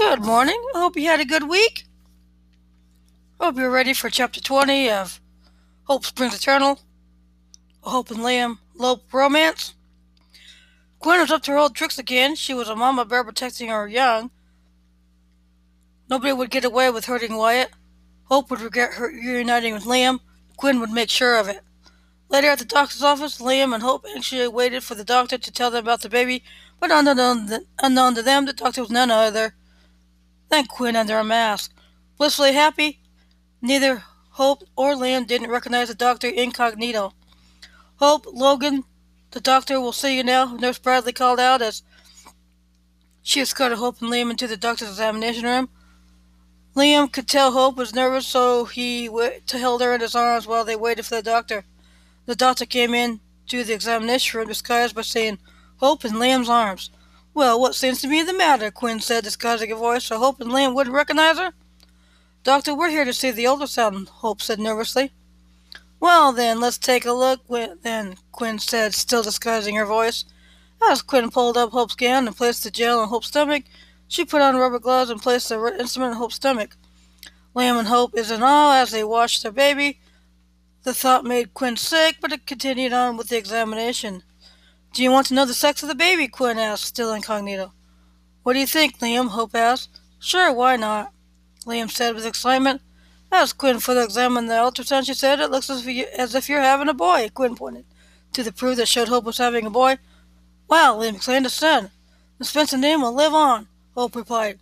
Good morning. I hope you had a good week. Hope you're ready for chapter 20 of Hope Springs Eternal, Hope and Liam Lope romance. Quinn was up to her old tricks again. She was a mama bear protecting her young. Nobody would get away with hurting Wyatt. Hope would regret her reuniting with Liam. Quinn would make sure of it. Later at the doctor's office, Liam and Hope anxiously waited for the doctor to tell them about the baby, but unknown to them, the doctor was none other then Quinn under a mask. Blissfully happy, neither Hope or Liam didn't recognize the doctor incognito. Hope, Logan, the doctor will see you now, Nurse Bradley called out as she escorted Hope and Liam into the doctor's examination room. Liam could tell Hope was nervous, so he held her in his arms while they waited for the doctor. The doctor came in to the examination room disguised by saying, Hope in Liam's arms. Well, what seems to be the matter? Quinn said, disguising a voice so Hope and Liam wouldn't recognize her. Doctor, we're here to see the ultrasound, Hope said nervously. Well, then, let's take a look, then, Quinn said, still disguising her voice. As Quinn pulled up Hope's gown and placed the gel on Hope's stomach, she put on rubber gloves and placed the instrument on Hope's stomach. Liam and Hope is in awe as they watched their baby. The thought made Quinn sick, but it continued on with the examination. Do you want to know the sex of the baby? Quinn asked, still incognito. What do you think, Liam? Hope asked. Sure, why not? Liam said with excitement. As Quinn further examined the ultrasound, she said, It looks as if, you, as if you're having a boy. Quinn pointed to the proof that showed Hope was having a boy. Wow, Liam exclaimed, a son. The Spencer name will live on, Hope replied.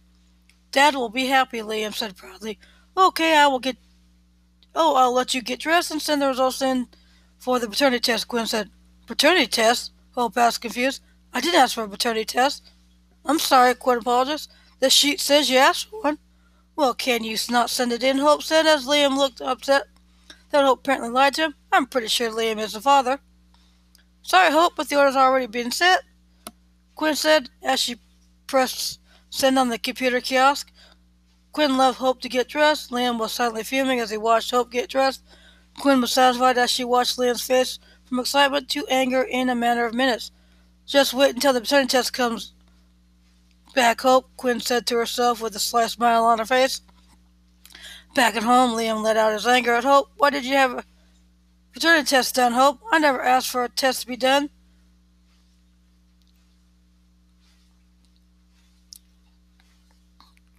Dad will be happy, Liam said proudly. Okay, I will get. Oh, I'll let you get dressed and send the results in for the paternity test, Quinn said. Paternity test? Hope asked, confused. I didn't ask for a paternity test. I'm sorry, Quinn apologized. The sheet says you asked for one. Well, can you not send it in? Hope said as Liam looked upset. That Hope apparently lied to him. I'm pretty sure Liam is the father. Sorry, Hope, but the order's already been set. Quinn said as she pressed send on the computer kiosk. Quinn left Hope to get dressed. Liam was silently fuming as he watched Hope get dressed. Quinn was satisfied as she watched Liam's face from excitement to anger in a matter of minutes. Just wait until the paternity test comes back, Hope, Quinn said to herself with a sly smile on her face. Back at home, Liam let out his anger at Hope. Why did you have a paternity test done, Hope? I never asked for a test to be done.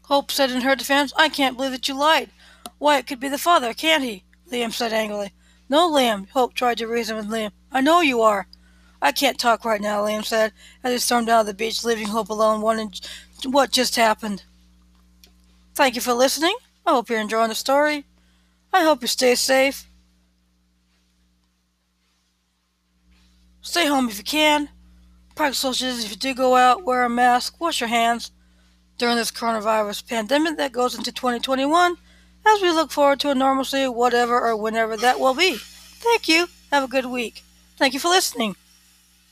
Hope said in her defense, I can't believe that you lied. Why, it could be the father, can't he? Liam said angrily. No, Liam, Hope tried to reason with Liam. I know you are. I can't talk right now, Liam said, as he stormed out of the beach, leaving Hope alone, wondering what just happened. Thank you for listening. I hope you're enjoying the story. I hope you stay safe. Stay home if you can. Practice social if you do go out. Wear a mask. Wash your hands during this coronavirus pandemic that goes into 2021 as we look forward to a normalcy, whatever or whenever that will be. Thank you. Have a good week. Thank you for listening.